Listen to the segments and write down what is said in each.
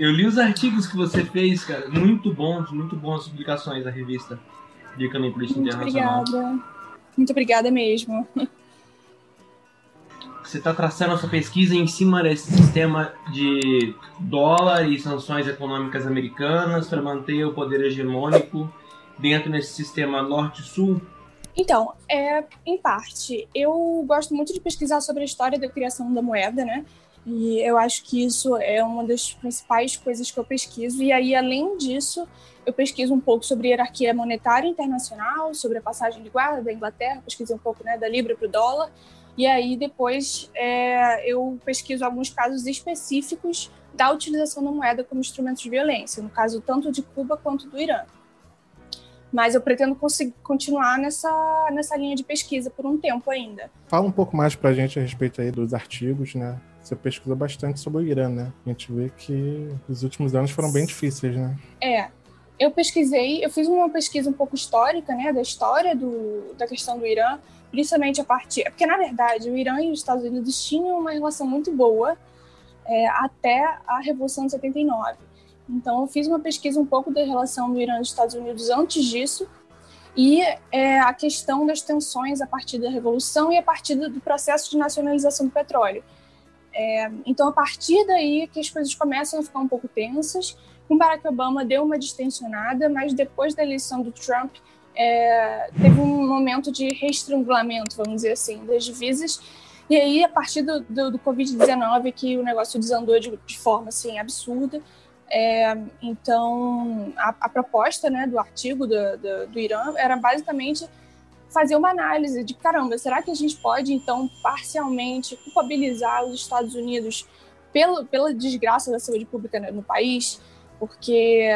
Eu li os artigos que você fez, cara. Muito bons, muito bons publicações da revista de Muito Internacional. obrigada. Muito obrigada mesmo. Você está traçando a sua pesquisa em cima desse sistema de dólar e sanções econômicas americanas para manter o poder hegemônico dentro desse sistema norte-sul? Então, é, em parte, eu gosto muito de pesquisar sobre a história da criação da moeda, né? E eu acho que isso é uma das principais coisas que eu pesquiso. E aí, além disso, eu pesquiso um pouco sobre hierarquia monetária internacional, sobre a passagem de guarda da Inglaterra, pesquisei um pouco né, da libra para o dólar. E aí, depois, é, eu pesquiso alguns casos específicos da utilização da moeda como instrumento de violência, no caso tanto de Cuba quanto do Irã. Mas eu pretendo continuar nessa, nessa linha de pesquisa por um tempo ainda. Fala um pouco mais para a gente a respeito aí dos artigos, né? Você pesquisa bastante sobre o Irã, né? A gente vê que os últimos anos foram bem difíceis, né? É. Eu pesquisei, eu fiz uma pesquisa um pouco histórica, né, da história do, da questão do Irã, principalmente a partir. Porque, na verdade, o Irã e os Estados Unidos tinham uma relação muito boa é, até a Revolução de 79. Então, eu fiz uma pesquisa um pouco da relação do Irã e dos Estados Unidos antes disso, e é, a questão das tensões a partir da Revolução e a partir do processo de nacionalização do petróleo. É, então, a partir daí que as coisas começam a ficar um pouco tensas. Com Barack Obama deu uma distensionada, mas depois da eleição do Trump, é, teve um momento de reestrangulamento, vamos dizer assim, das divisas. E aí, a partir do, do, do Covid-19, que o negócio desandou de, de forma assim, absurda. É, então, a, a, proposta né, do artigo do, do, do, Irã era basicamente fazer uma análise de caramba, será que a gente pode, então, parcialmente culpabilizar os Estados Unidos pelo, pela desgraça da saúde pública no país? Porque,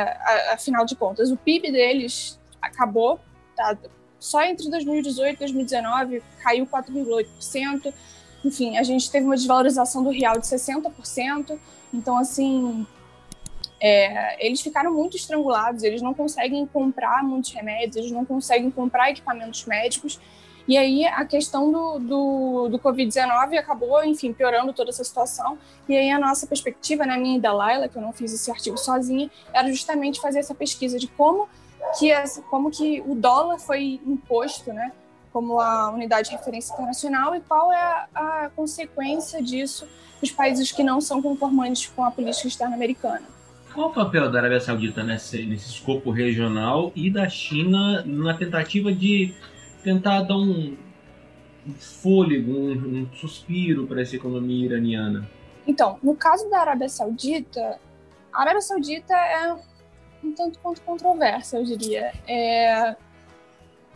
afinal de contas, o PIB deles acabou, tá? só entre 2018 e 2019 caiu 4,8%. Enfim, a gente teve uma desvalorização do real de 60%. Então, assim, é, eles ficaram muito estrangulados, eles não conseguem comprar muitos remédios, eles não conseguem comprar equipamentos médicos. E aí a questão do, do, do Covid-19 acabou, enfim, piorando toda essa situação. E aí a nossa perspectiva, né, minha e da Laila, que eu não fiz esse artigo sozinha, era justamente fazer essa pesquisa de como que, as, como que o dólar foi imposto, né, como a unidade de referência internacional e qual é a, a consequência disso para os países que não são conformantes com a política externa americana. Qual o papel da Arábia Saudita nesse, nesse escopo regional e da China na tentativa de tentar dar um, um fôlego, um, um suspiro para essa economia iraniana? Então, no caso da Arábia Saudita, a Arábia Saudita é um tanto quanto controversa, eu diria. É,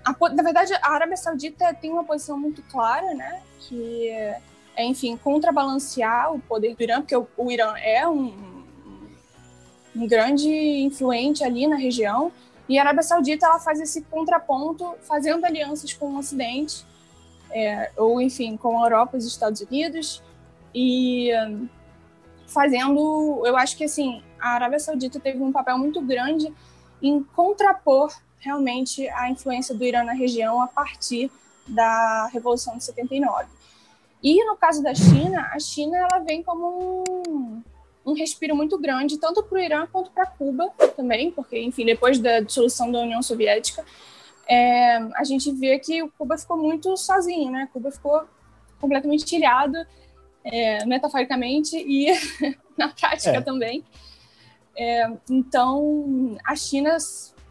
a, na verdade, a Arábia Saudita tem uma posição muito clara, né? Que é, enfim, contrabalancear o poder do Irã, porque o, o Irã é um um grande influente ali na região. E a Arábia Saudita ela faz esse contraponto, fazendo alianças com o Ocidente, é, ou enfim, com a Europa e os Estados Unidos, e fazendo, eu acho que assim, a Arábia Saudita teve um papel muito grande em contrapor realmente a influência do Irã na região a partir da Revolução de 79. E no caso da China, a China ela vem como um, um respiro muito grande, tanto para o Irã quanto para Cuba também, porque, enfim, depois da dissolução da União Soviética, é, a gente vê que o Cuba ficou muito sozinho, né? Cuba ficou completamente ilhado, é, metaforicamente e na prática é. também. É, então, a China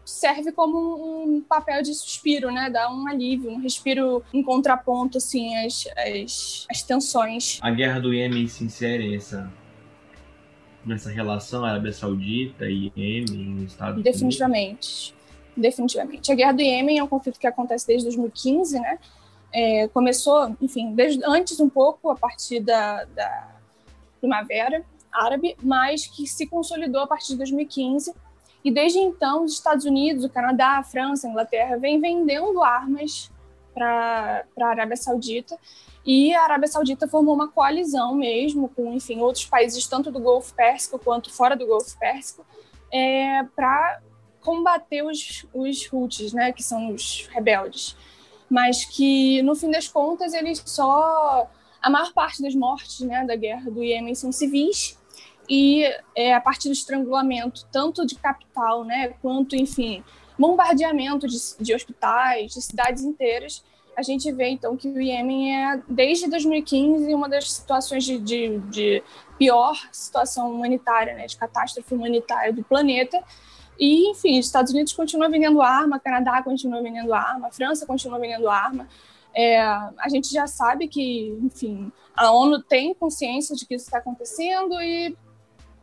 serve como um papel de suspiro, né? Dá um alívio, um respiro em contraponto, assim, às, às, às tensões. A guerra do Iêmen se insere essa nessa relação Arábia Saudita e Iêmen, Estados Definitivamente. Unidos? Definitivamente. A guerra do Iêmen é um conflito que acontece desde 2015, né? É, começou, enfim, desde antes um pouco, a partir da, da primavera árabe, mas que se consolidou a partir de 2015. E desde então, os Estados Unidos, o Canadá, a França, a Inglaterra vêm vendendo armas para a Arábia Saudita e a Arábia Saudita formou uma coalizão mesmo com, enfim, outros países, tanto do Golfo Pérsico quanto fora do Golfo Pérsico, é, para combater os, os Houthis, né, que são os rebeldes. Mas que, no fim das contas, eles só. A maior parte das mortes né, da guerra do Iêmen são civis. e é, a partir do estrangulamento tanto de capital, né, quanto, enfim, bombardeamento de, de hospitais, de cidades inteiras, a gente vê então que o Iêmen é, desde 2015, uma das situações de, de, de pior situação humanitária, né, de catástrofe humanitária do planeta. E, enfim, os Estados Unidos continuam vendendo arma, Canadá continua vendendo arma, França continua vendendo arma. É, a gente já sabe que, enfim, a ONU tem consciência de que isso está acontecendo e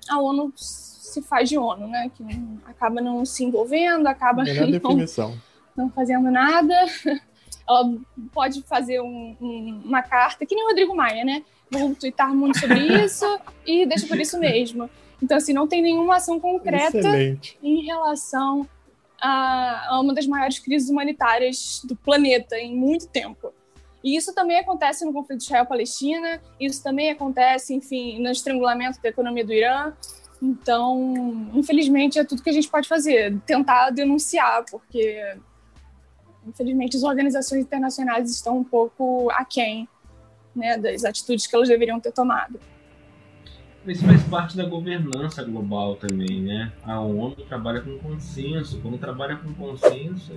a ONU se faz de ONU, né? Que acaba não se envolvendo, acaba não, não fazendo nada ela pode fazer um, um, uma carta, que nem o Rodrigo Maia, né? Vou twittar muito sobre isso e deixa por isso mesmo. Então, assim, não tem nenhuma ação concreta Excelente. em relação a, a uma das maiores crises humanitárias do planeta em muito tempo. E isso também acontece no conflito Israel-Palestina, isso também acontece, enfim, no estrangulamento da economia do Irã. Então, infelizmente, é tudo que a gente pode fazer, tentar denunciar, porque infelizmente, as organizações internacionais estão um pouco aquém né, das atitudes que elas deveriam ter tomado. Isso faz parte da governança global também, né? A ONU trabalha com consenso. Quando trabalha com consenso,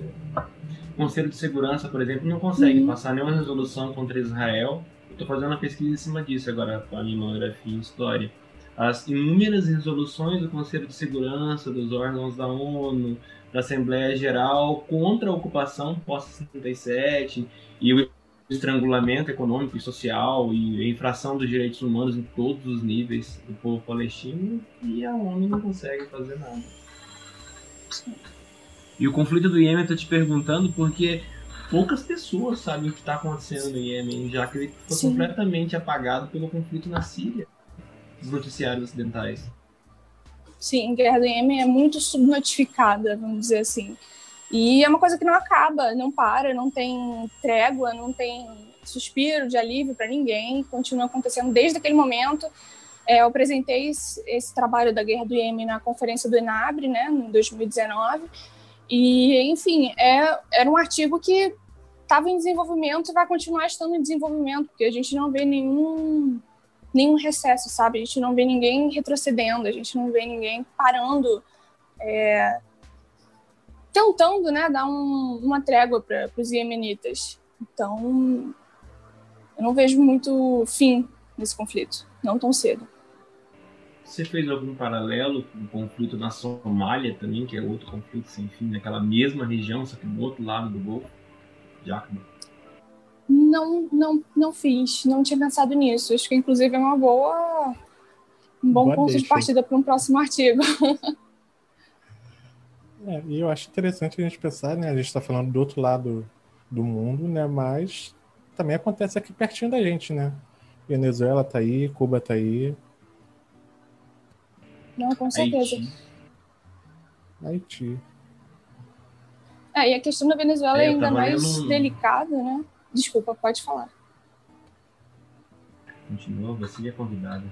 o Conselho de Segurança, por exemplo, não consegue uhum. passar nenhuma resolução contra Israel. Estou fazendo uma pesquisa em cima disso agora, com a minha monografia em História. As inúmeras resoluções do Conselho de Segurança, dos órgãos da ONU, da Assembleia Geral contra a ocupação pós-67 e o estrangulamento econômico e social e a infração dos direitos humanos em todos os níveis do povo palestino e a ONU não consegue fazer nada. E o conflito do Iêmen, eu tô te perguntando porque poucas pessoas sabem o que está acontecendo no Iêmen, já que ele foi Sim. completamente apagado pelo conflito na Síria, dos noticiários ocidentais. Sim, Guerra do Iêmen é muito subnotificada, vamos dizer assim. E é uma coisa que não acaba, não para, não tem trégua, não tem suspiro de alívio para ninguém, continua acontecendo desde aquele momento. É, eu apresentei esse, trabalho da Guerra do Iêmen na conferência do ENABRE, né, em 2019, e, enfim, é, era um artigo que estava em desenvolvimento e vai continuar estando em desenvolvimento, porque a gente não vê nenhum nenhum recesso, sabe? A gente não vê ninguém retrocedendo, a gente não vê ninguém parando, é, tentando, né, dar um, uma trégua para os iemenitas. Então, eu não vejo muito fim nesse conflito, não tão cedo. Você fez algum paralelo com o conflito na Somália também, que é outro conflito sem fim, naquela mesma região, só que do outro lado do Golfo? Jacobin? Não, não, não fiz, não tinha pensado nisso. Acho que inclusive é uma boa, um bom boa ponto deixa. de partida para um próximo artigo. É, e eu acho interessante a gente pensar, né? A gente está falando do outro lado do mundo, né? Mas também acontece aqui pertinho da gente, né? Venezuela tá aí, Cuba tá aí. Não, com certeza. Haiti. Haiti. É, e a questão da Venezuela é, é ainda mais delicada, né? Desculpa, pode falar. Continua, você é convidada.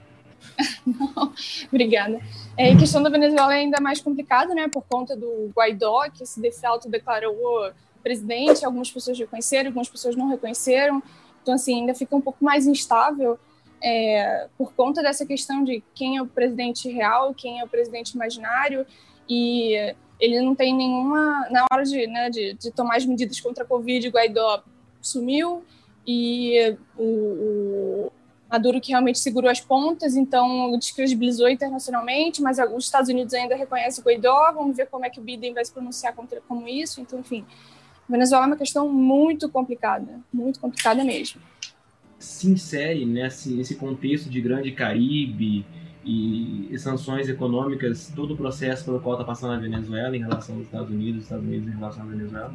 Não, obrigada. É, a questão da Venezuela é ainda mais complicada, né, por conta do Guaidó, que se autodeclarou presidente, algumas pessoas reconheceram, algumas pessoas não reconheceram, então, assim, ainda fica um pouco mais instável é, por conta dessa questão de quem é o presidente real, quem é o presidente imaginário, e ele não tem nenhuma, na hora de, né, de, de tomar as medidas contra a Covid, Guaidó sumiu e o Maduro que realmente segurou as pontas, então descredibilizou internacionalmente, mas os Estados Unidos ainda reconhecem o Guaidó, vamos ver como é que o Biden vai se pronunciar contra, como isso, então, enfim, Venezuela é uma questão muito complicada, muito complicada mesmo. Se insere nesse, nesse contexto de grande Caribe e, e sanções econômicas, todo o processo pelo qual está passando a Venezuela em relação aos Estados Unidos, Estados Unidos em relação à Venezuela?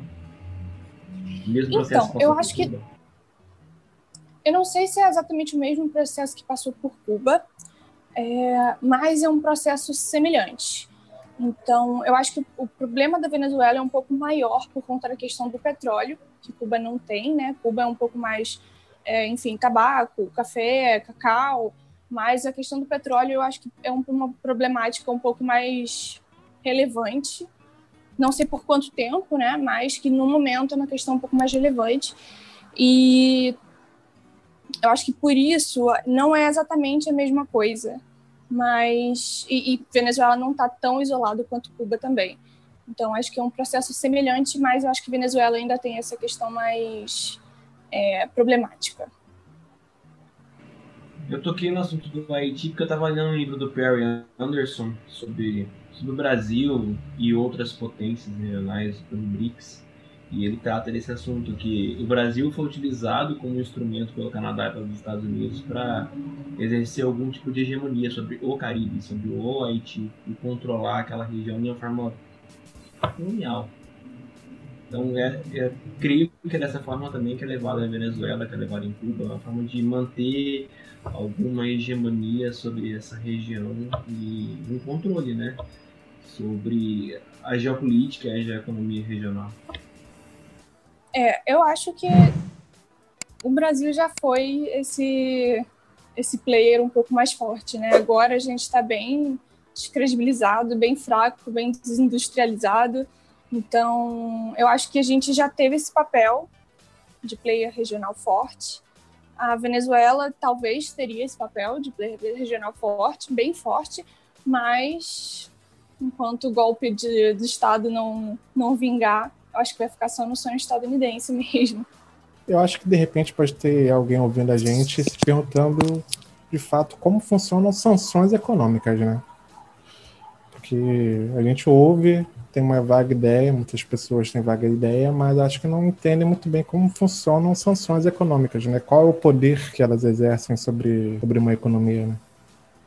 Mesmo processo então, eu acho que eu não sei se é exatamente o mesmo processo que passou por Cuba, é, mas é um processo semelhante. Então, eu acho que o problema da Venezuela é um pouco maior por conta da questão do petróleo, que Cuba não tem, né? Cuba é um pouco mais, é, enfim, tabaco, café, cacau, mas a questão do petróleo eu acho que é uma problemática um pouco mais relevante não sei por quanto tempo, né, mas que no momento é uma questão um pouco mais relevante. E eu acho que por isso não é exatamente a mesma coisa, mas e, e Venezuela não está tão isolado quanto Cuba também. Então acho que é um processo semelhante, mas eu acho que Venezuela ainda tem essa questão mais é, problemática. Eu toquei no assunto do Haiti porque eu estava lendo um livro do Perry Anderson sobre, sobre o Brasil e outras potências regionais do BRICS. E ele trata desse assunto que o Brasil foi utilizado como instrumento pelo Canadá e pelos Estados Unidos para exercer algum tipo de hegemonia sobre o Caribe, sobre o Haiti e controlar aquela região de uma forma colonial. Então, é, é, creio que é dessa forma também que é levado na Venezuela, que é levado em Cuba, uma forma de manter alguma hegemonia sobre essa região e um controle, né? Sobre a geopolítica e a economia regional. É, eu acho que o Brasil já foi esse esse player um pouco mais forte, né? Agora a gente está bem descredibilizado, bem fraco, bem desindustrializado. Então, eu acho que a gente já teve esse papel de player regional forte. A Venezuela talvez teria esse papel de player regional forte, bem forte, mas enquanto o golpe de, do Estado não, não vingar, acho que vai ficar só no sonho estadunidense mesmo. Eu acho que de repente pode ter alguém ouvindo a gente se perguntando de fato como funcionam sanções econômicas, né? Porque a gente ouve, tem uma vaga ideia, muitas pessoas têm vaga ideia, mas acho que não entendem muito bem como funcionam sanções econômicas, né? Qual é o poder que elas exercem sobre, sobre uma economia, né?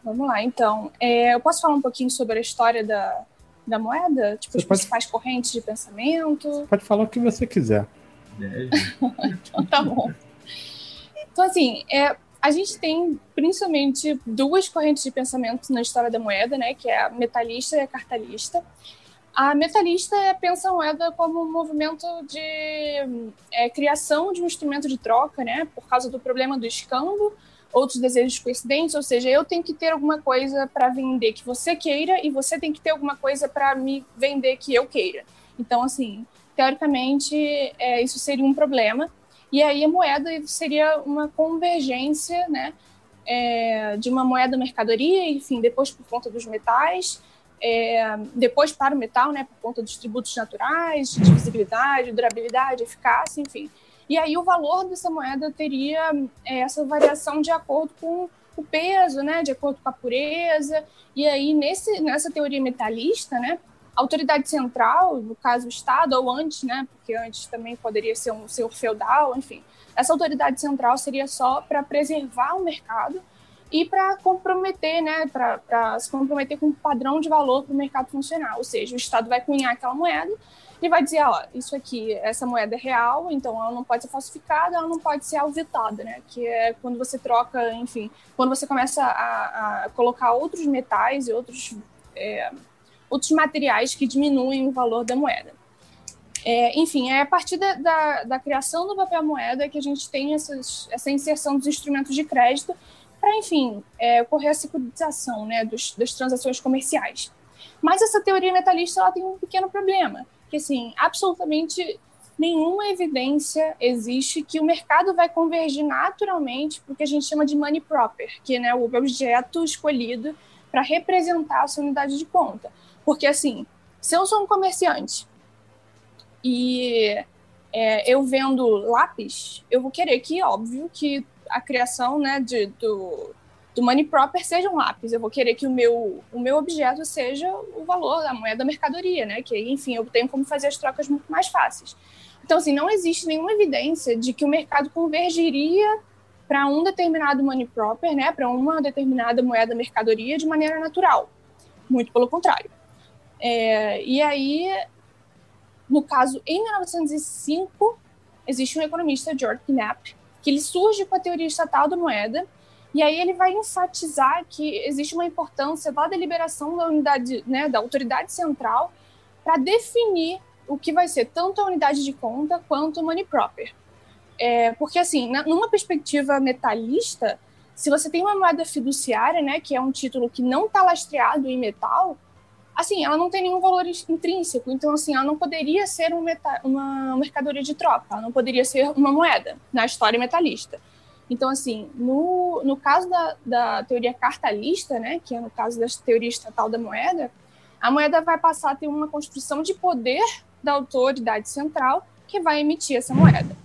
Vamos lá, então. É, eu posso falar um pouquinho sobre a história da, da moeda? Tipo, você as pode... principais correntes de pensamento? Você pode falar o que você quiser. então tá bom. Então, assim, é, a gente tem principalmente duas correntes de pensamento na história da moeda, né? Que é a metalista e a cartalista. A metalista pensa a moeda como um movimento de é, criação de um instrumento de troca, né? Por causa do problema do escambo, outros desejos coincidentes, ou seja, eu tenho que ter alguma coisa para vender que você queira e você tem que ter alguma coisa para me vender que eu queira. Então, assim, teoricamente, é, isso seria um problema. E aí a moeda seria uma convergência, né? É, de uma moeda mercadoria, enfim, depois por conta dos metais, é, depois para o metal, né, por conta dos tributos naturais, divisibilidade, durabilidade, eficácia, enfim. E aí o valor dessa moeda teria é, essa variação de acordo com o peso, né, de acordo com a pureza. E aí nesse, nessa teoria metalista, né, a autoridade central, no caso o Estado, ou antes, né, porque antes também poderia ser um senhor feudal, enfim, essa autoridade central seria só para preservar o mercado e para comprometer, né, para se comprometer com um padrão de valor para o mercado funcionar. Ou seja, o Estado vai cunhar aquela moeda e vai dizer, ó, isso aqui, essa moeda é real, então ela não pode ser falsificada, ela não pode ser alvetada, né, que é quando você troca, enfim, quando você começa a, a colocar outros metais e outros, é, outros materiais que diminuem o valor da moeda. É, enfim, é a partir da, da, da, criação do papel moeda que a gente tem essas, essa inserção dos instrumentos de crédito para, enfim, é, ocorrer a securitização né, dos, das transações comerciais. Mas essa teoria metalista ela tem um pequeno problema, que, assim, absolutamente nenhuma evidência existe que o mercado vai convergir naturalmente para o que a gente chama de money proper, que é né, o objeto escolhido para representar a sua unidade de conta. Porque, assim, se eu sou um comerciante e é, eu vendo lápis, eu vou querer que, óbvio, que a criação né, de, do, do money proper seja um lápis. Eu vou querer que o meu, o meu objeto seja o valor da moeda da mercadoria, né? Que, enfim, eu tenho como fazer as trocas muito mais fáceis. Então, assim, não existe nenhuma evidência de que o mercado convergiria para um determinado money proper, né? Para uma determinada moeda mercadoria de maneira natural. Muito pelo contrário. É, e aí, no caso, em 1905, existe um economista, George Knapp, que ele surge com a teoria estatal da moeda, e aí ele vai enfatizar que existe uma importância da deliberação da unidade, né, da autoridade central para definir o que vai ser tanto a unidade de conta quanto o money proper. É, porque, assim, na, numa perspectiva metalista, se você tem uma moeda fiduciária, né, que é um título que não está lastreado em metal, assim, ela não tem nenhum valor intrínseco. Então, assim, ela não poderia ser uma, uma mercadoria de troca, ela não poderia ser uma moeda na história metalista. Então, assim, no, no caso da, da teoria cartalista, né, que é no caso da teoria estatal da moeda, a moeda vai passar a ter uma construção de poder da autoridade central que vai emitir essa moeda.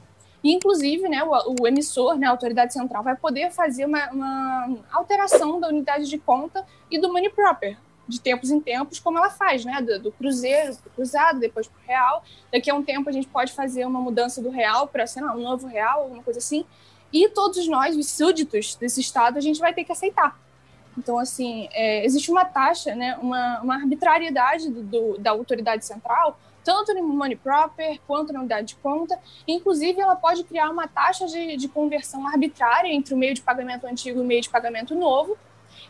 E, inclusive, né, o, o emissor, né, a autoridade central, vai poder fazer uma, uma, alteração da unidade de conta e do money proper, de tempos em tempos, como ela faz, né, do, do cruzeiro para cruzado, depois para o real. Daqui a um tempo a gente pode fazer uma mudança do real para, sei lá, um novo real, alguma coisa assim. E todos nós, os súditos desse Estado, a gente vai ter que aceitar. Então, assim, é, existe uma taxa, né, uma, uma arbitrariedade do, do, da autoridade central tanto no money proper quanto na unidade de conta. Inclusive, ela pode criar uma taxa de, de conversão arbitrária entre o meio de pagamento antigo e o meio de pagamento novo.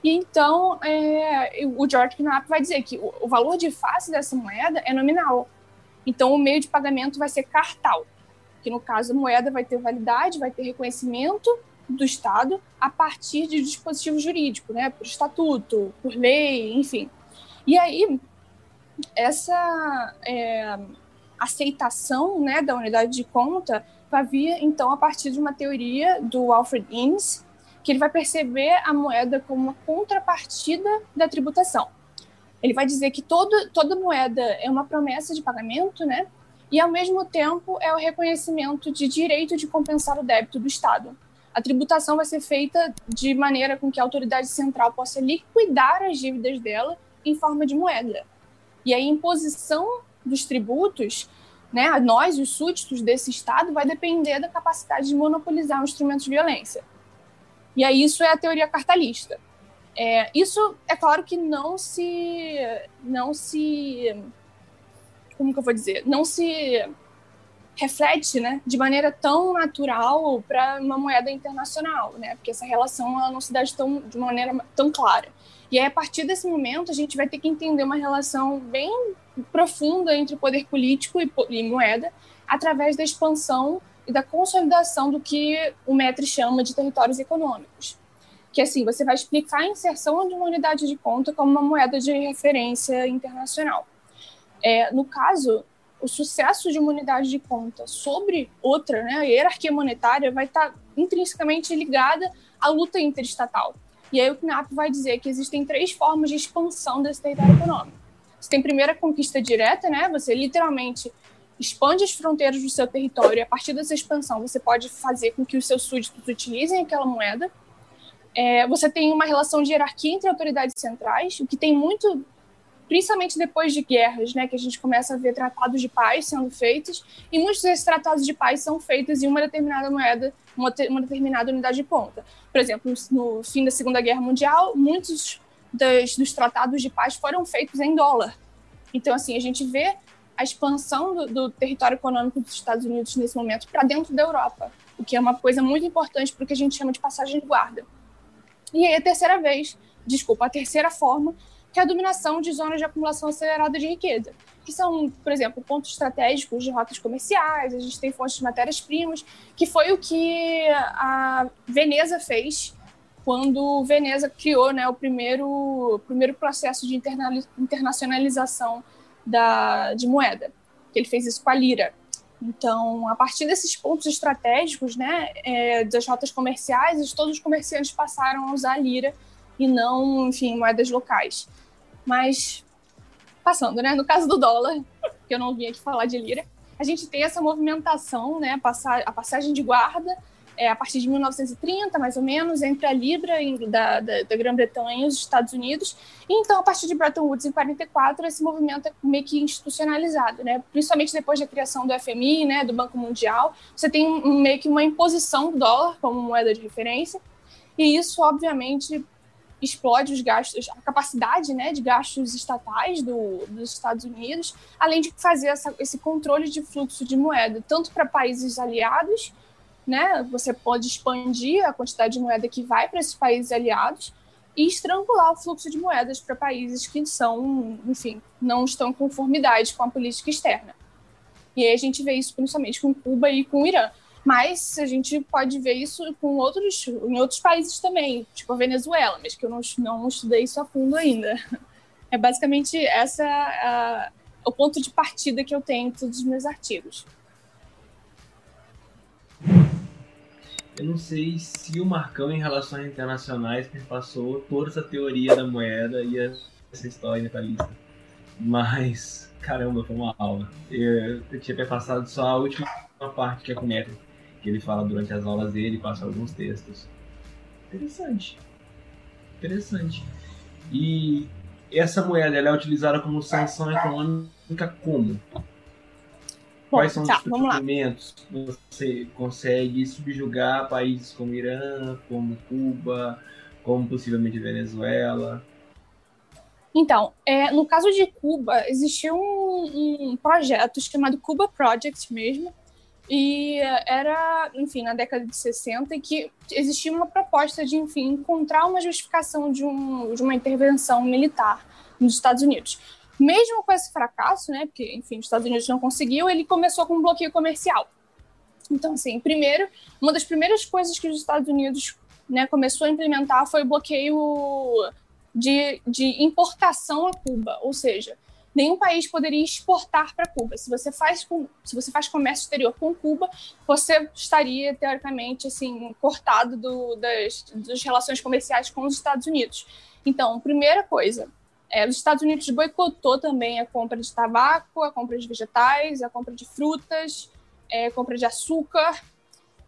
E então, é, o George Knapp vai dizer que o, o valor de face dessa moeda é nominal. Então, o meio de pagamento vai ser cartal, que no caso a moeda vai ter validade, vai ter reconhecimento do Estado a partir de dispositivo jurídico, né, por estatuto, por lei, enfim. E aí, essa é, aceitação né, da unidade de conta vai vir, então, a partir de uma teoria do Alfred Innes, que ele vai perceber a moeda como uma contrapartida da tributação. Ele vai dizer que todo, toda moeda é uma promessa de pagamento, né? E, ao mesmo tempo, é o reconhecimento de direito de compensar o débito do Estado. A tributação vai ser feita de maneira com que a autoridade central possa liquidar as dívidas dela em forma de moeda. E a imposição dos tributos, né, a nós, os súditos desse Estado, vai depender da capacidade de monopolizar um instrumento de violência. E aí isso é a teoria cartalista. É, isso é claro que não se, não se, como que eu vou dizer, não se reflete, né, de maneira tão natural para uma moeda internacional, né, porque essa relação ela não se dá de, tão, de maneira tão clara. E aí, a partir desse momento, a gente vai ter que entender uma relação bem profunda entre poder político e, e moeda, através da expansão e da consolidação do que o Metri chama de territórios econômicos. Que assim, você vai explicar a inserção de uma unidade de conta como uma moeda de referência internacional. É, no caso, o sucesso de uma unidade de conta sobre outra, né, a hierarquia monetária, vai estar intrinsecamente ligada à luta interestatal. E aí o CNAP vai dizer que existem três formas de expansão desse território econômico. Você tem primeiro a conquista direta, né? Você literalmente expande as fronteiras do seu território e a partir dessa expansão você pode fazer com que os seus súditos utilizem aquela moeda. É, você tem uma relação de hierarquia entre autoridades centrais, o que tem muito principalmente depois de guerras, né, que a gente começa a ver tratados de paz sendo feitos, e muitos desses tratados de paz são feitos em uma determinada moeda, uma, uma determinada unidade de ponta. Por exemplo, no fim da Segunda Guerra Mundial, muitos das, dos tratados de paz foram feitos em dólar. Então, assim, a gente vê a expansão do, do território econômico dos Estados Unidos nesse momento para dentro da Europa, o que é uma coisa muito importante para o que a gente chama de passagem de guarda. E aí, a terceira vez, desculpa, a terceira forma que é a dominação de zonas de acumulação acelerada de riqueza, que são, por exemplo, pontos estratégicos de rotas comerciais, a gente tem fontes de matérias-primas, que foi o que a Veneza fez quando Veneza criou né, o primeiro, primeiro processo de internacionalização da, de moeda, que ele fez isso com a lira. Então, a partir desses pontos estratégicos né, é, das rotas comerciais, todos os comerciantes passaram a usar a lira e não, enfim, moedas locais. Mas, passando, né? No caso do dólar, que eu não vim aqui falar de lira, a gente tem essa movimentação, né? A passagem de guarda é, a partir de 1930, mais ou menos, entre a Libra da, da, da Grã-Bretanha e os Estados Unidos. E então, a partir de Bretton Woods, em 44, esse movimento é meio que institucionalizado, né? principalmente depois da criação do FMI, né, do Banco Mundial. Você tem meio que uma imposição do dólar como moeda de referência. E isso, obviamente, explode os gastos, a capacidade né, de gastos estatais do, dos Estados Unidos, além de fazer essa, esse controle de fluxo de moeda, tanto para países aliados, né, você pode expandir a quantidade de moeda que vai para esses países aliados e estrangular o fluxo de moedas para países que são, enfim, não estão em conformidade com a política externa. E aí a gente vê isso principalmente com Cuba e com o Irã. Mas a gente pode ver isso com outros, em outros países também, tipo a Venezuela, mas que eu não, não estudei isso a fundo ainda. É basicamente essa a, o ponto de partida que eu tenho em todos os meus artigos. eu não sei se o Marcão, em relações internacionais, perpassou toda essa teoria da moeda e essa história detalhista. Mas, caramba, foi uma aula. Eu, eu tinha perpassado só a última parte que é com métrica, que ele fala durante as aulas dele, passa alguns textos. Interessante. Interessante. E essa moeda ela é utilizada como sanção econômica como? Quais são tá, os instrumentos que você consegue subjugar países como Irã, como Cuba, como possivelmente Venezuela? Então, é, no caso de Cuba, existiu um, um, projeto chamado Cuba Project mesmo, e era, enfim, na década de 60, que existia uma proposta de, enfim, encontrar uma justificação de, um, de uma intervenção militar nos Estados Unidos. Mesmo com esse fracasso, né, porque, enfim, os Estados Unidos não conseguiu, ele começou com um bloqueio comercial. Então, assim, primeiro, uma das primeiras coisas que os Estados Unidos né, começou a implementar foi o bloqueio de, de importação a Cuba, ou seja, nenhum país poderia exportar para Cuba. Se você faz com, se você faz comércio exterior com Cuba, você estaria teoricamente assim cortado do, das, das relações comerciais com os Estados Unidos. Então, primeira coisa, é, os Estados Unidos boicotou também a compra de tabaco, a compra de vegetais, a compra de frutas, é, a compra de açúcar.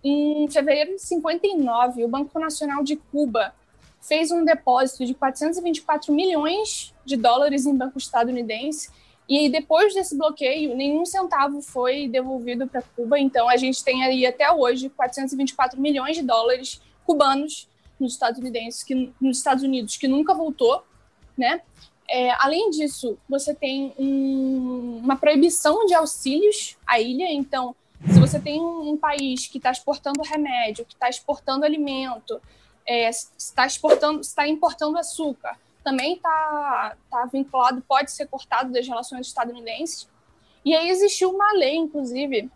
Em fevereiro de 59, o Banco Nacional de Cuba fez um depósito de 424 milhões de dólares em banco estadunidense e depois desse bloqueio, nenhum centavo foi devolvido para Cuba. Então, a gente tem aí até hoje 424 milhões de dólares cubanos nos Estados Unidos, que, nos Estados Unidos, que nunca voltou, né? É, além disso, você tem um, uma proibição de auxílios à ilha. Então, se você tem um, um país que está exportando remédio, que está exportando alimento, é, está exportando, está importando açúcar, também está tá vinculado, pode ser cortado das relações estadunidenses. E aí existiu uma lei, inclusive,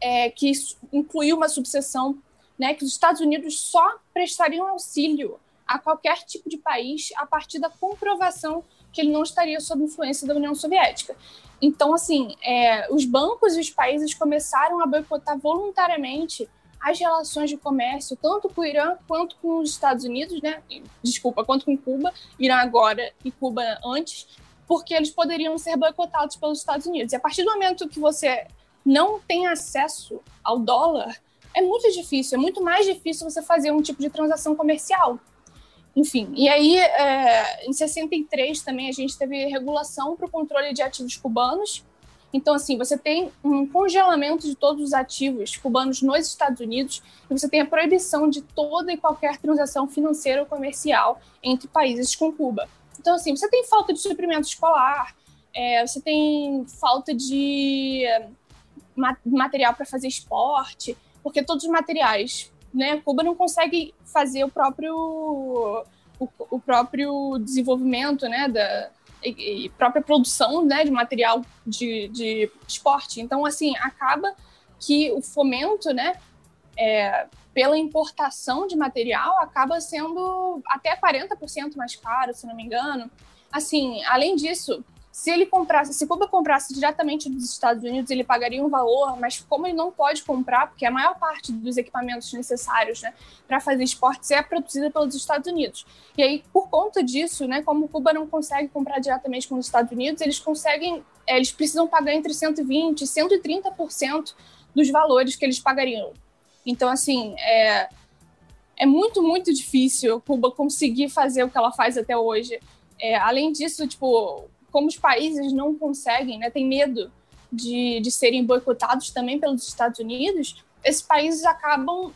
é, que incluiu uma subseção, né, que os Estados Unidos só prestariam auxílio a qualquer tipo de país a partir da comprovação que ele não estaria sob influência da União Soviética. Então, assim, é, os bancos e os países começaram a boicotar voluntariamente as relações de comércio, tanto com o Irã quanto com os Estados Unidos, né? Desculpa, quanto com Cuba, Irã agora e Cuba antes, porque eles poderiam ser boicotados pelos Estados Unidos. E a partir do momento que você não tem acesso ao dólar, é muito difícil, é muito mais difícil você fazer um tipo de transação comercial. Enfim, e aí é, em 63 também a gente teve regulação para o controle de ativos cubanos. Então, assim, você tem um congelamento de todos os ativos cubanos nos Estados Unidos e você tem a proibição de toda e qualquer transação financeira ou comercial entre países com Cuba. Então, assim, você tem falta de suprimento escolar, é, você tem falta de material para fazer esporte, porque todos os materiais né, Cuba não consegue fazer o próprio o, o próprio desenvolvimento, né, da e, e própria produção, né, de material de, de esporte. Então, assim, acaba que o fomento, né, é, pela importação de material acaba sendo até 40% mais caro, se não me engano. Assim, além disso, se ele comprasse, se Cuba comprasse diretamente dos Estados Unidos, ele pagaria um valor, mas como ele não pode comprar, porque a maior parte dos equipamentos necessários né, para fazer esportes é produzida pelos Estados Unidos. E aí, por conta disso, né, como Cuba não consegue comprar diretamente com os Estados Unidos, eles conseguem, é, eles precisam pagar entre 120% e 130% dos valores que eles pagariam. Então, assim, é, é muito, muito difícil Cuba conseguir fazer o que ela faz até hoje. É, além disso, tipo, como os países não conseguem, né, têm medo de, de serem boicotados também pelos Estados Unidos, esses países acabam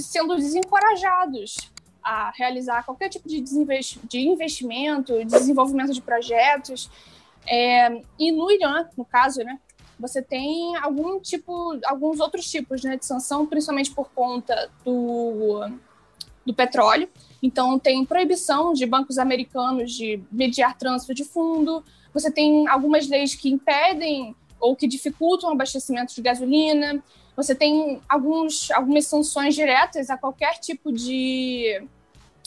sendo desencorajados a realizar qualquer tipo de, de investimento, desenvolvimento de projetos. É, e no Irã, no caso, né, você tem algum tipo, alguns outros tipos né, de sanção, principalmente por conta do, do petróleo. Então, tem proibição de bancos americanos de mediar trânsito de fundo, você tem algumas leis que impedem ou que dificultam o abastecimento de gasolina, você tem alguns, algumas sanções diretas a qualquer tipo de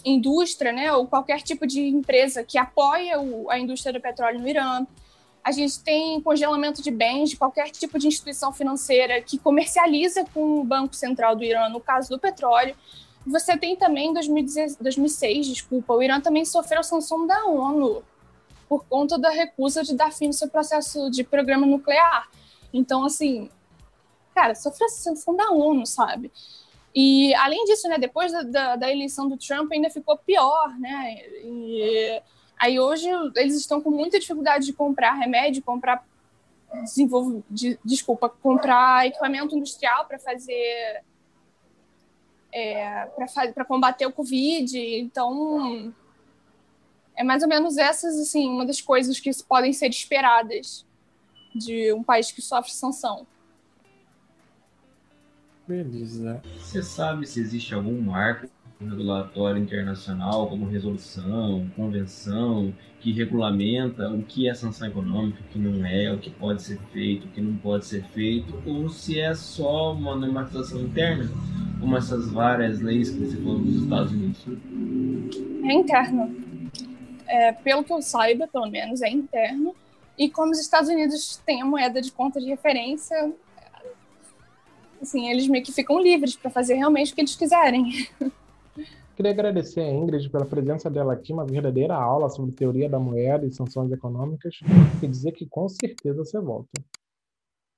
indústria, né, ou qualquer tipo de empresa que apoia o, a indústria do petróleo no Irã. a gente tem congelamento de bens de qualquer tipo de instituição financeira que comercializa com o Banco Central do Irã, no caso do petróleo. Você tem também, em 2006, desculpa, o Irã também sofreu sanção da ONU por conta da recusa de dar fim no seu processo de programa nuclear. Então, assim, cara, sofreu sanção da ONU, sabe? E, além disso, né, depois da, da, da eleição do Trump, ainda ficou pior, né? E Aí hoje eles estão com muita dificuldade de comprar remédio, comprar desenvolver, de, desculpa, comprar equipamento industrial para fazer é, para combater o Covid. Então, é mais ou menos essas, assim, uma das coisas que podem ser esperadas de um país que sofre sanção. Beleza. Você sabe se existe algum marco regulatório internacional, como resolução, convenção, que regulamenta o que é sanção econômica, o que não é, o que pode ser feito, o que não pode ser feito, ou se é só uma normatização interna, como essas várias leis que você falou dos Estados Unidos? É interno. É, pelo que eu saiba, pelo menos, é interno. E como os Estados Unidos têm a moeda de conta de referência, assim, eles meio que ficam livres para fazer realmente o que eles quiserem. Queria agradecer a Ingrid pela presença dela aqui, uma verdadeira aula sobre teoria da moeda e sanções econômicas, e dizer que com certeza você volta.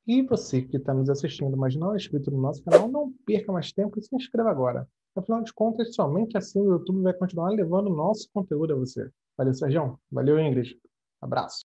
E você que está nos assistindo, mas não é inscrito no nosso canal, não perca mais tempo e se inscreva agora. Afinal de contas, somente assim o YouTube vai continuar levando nosso conteúdo a você. Valeu, Sérgio. Valeu, Ingrid. Abraço.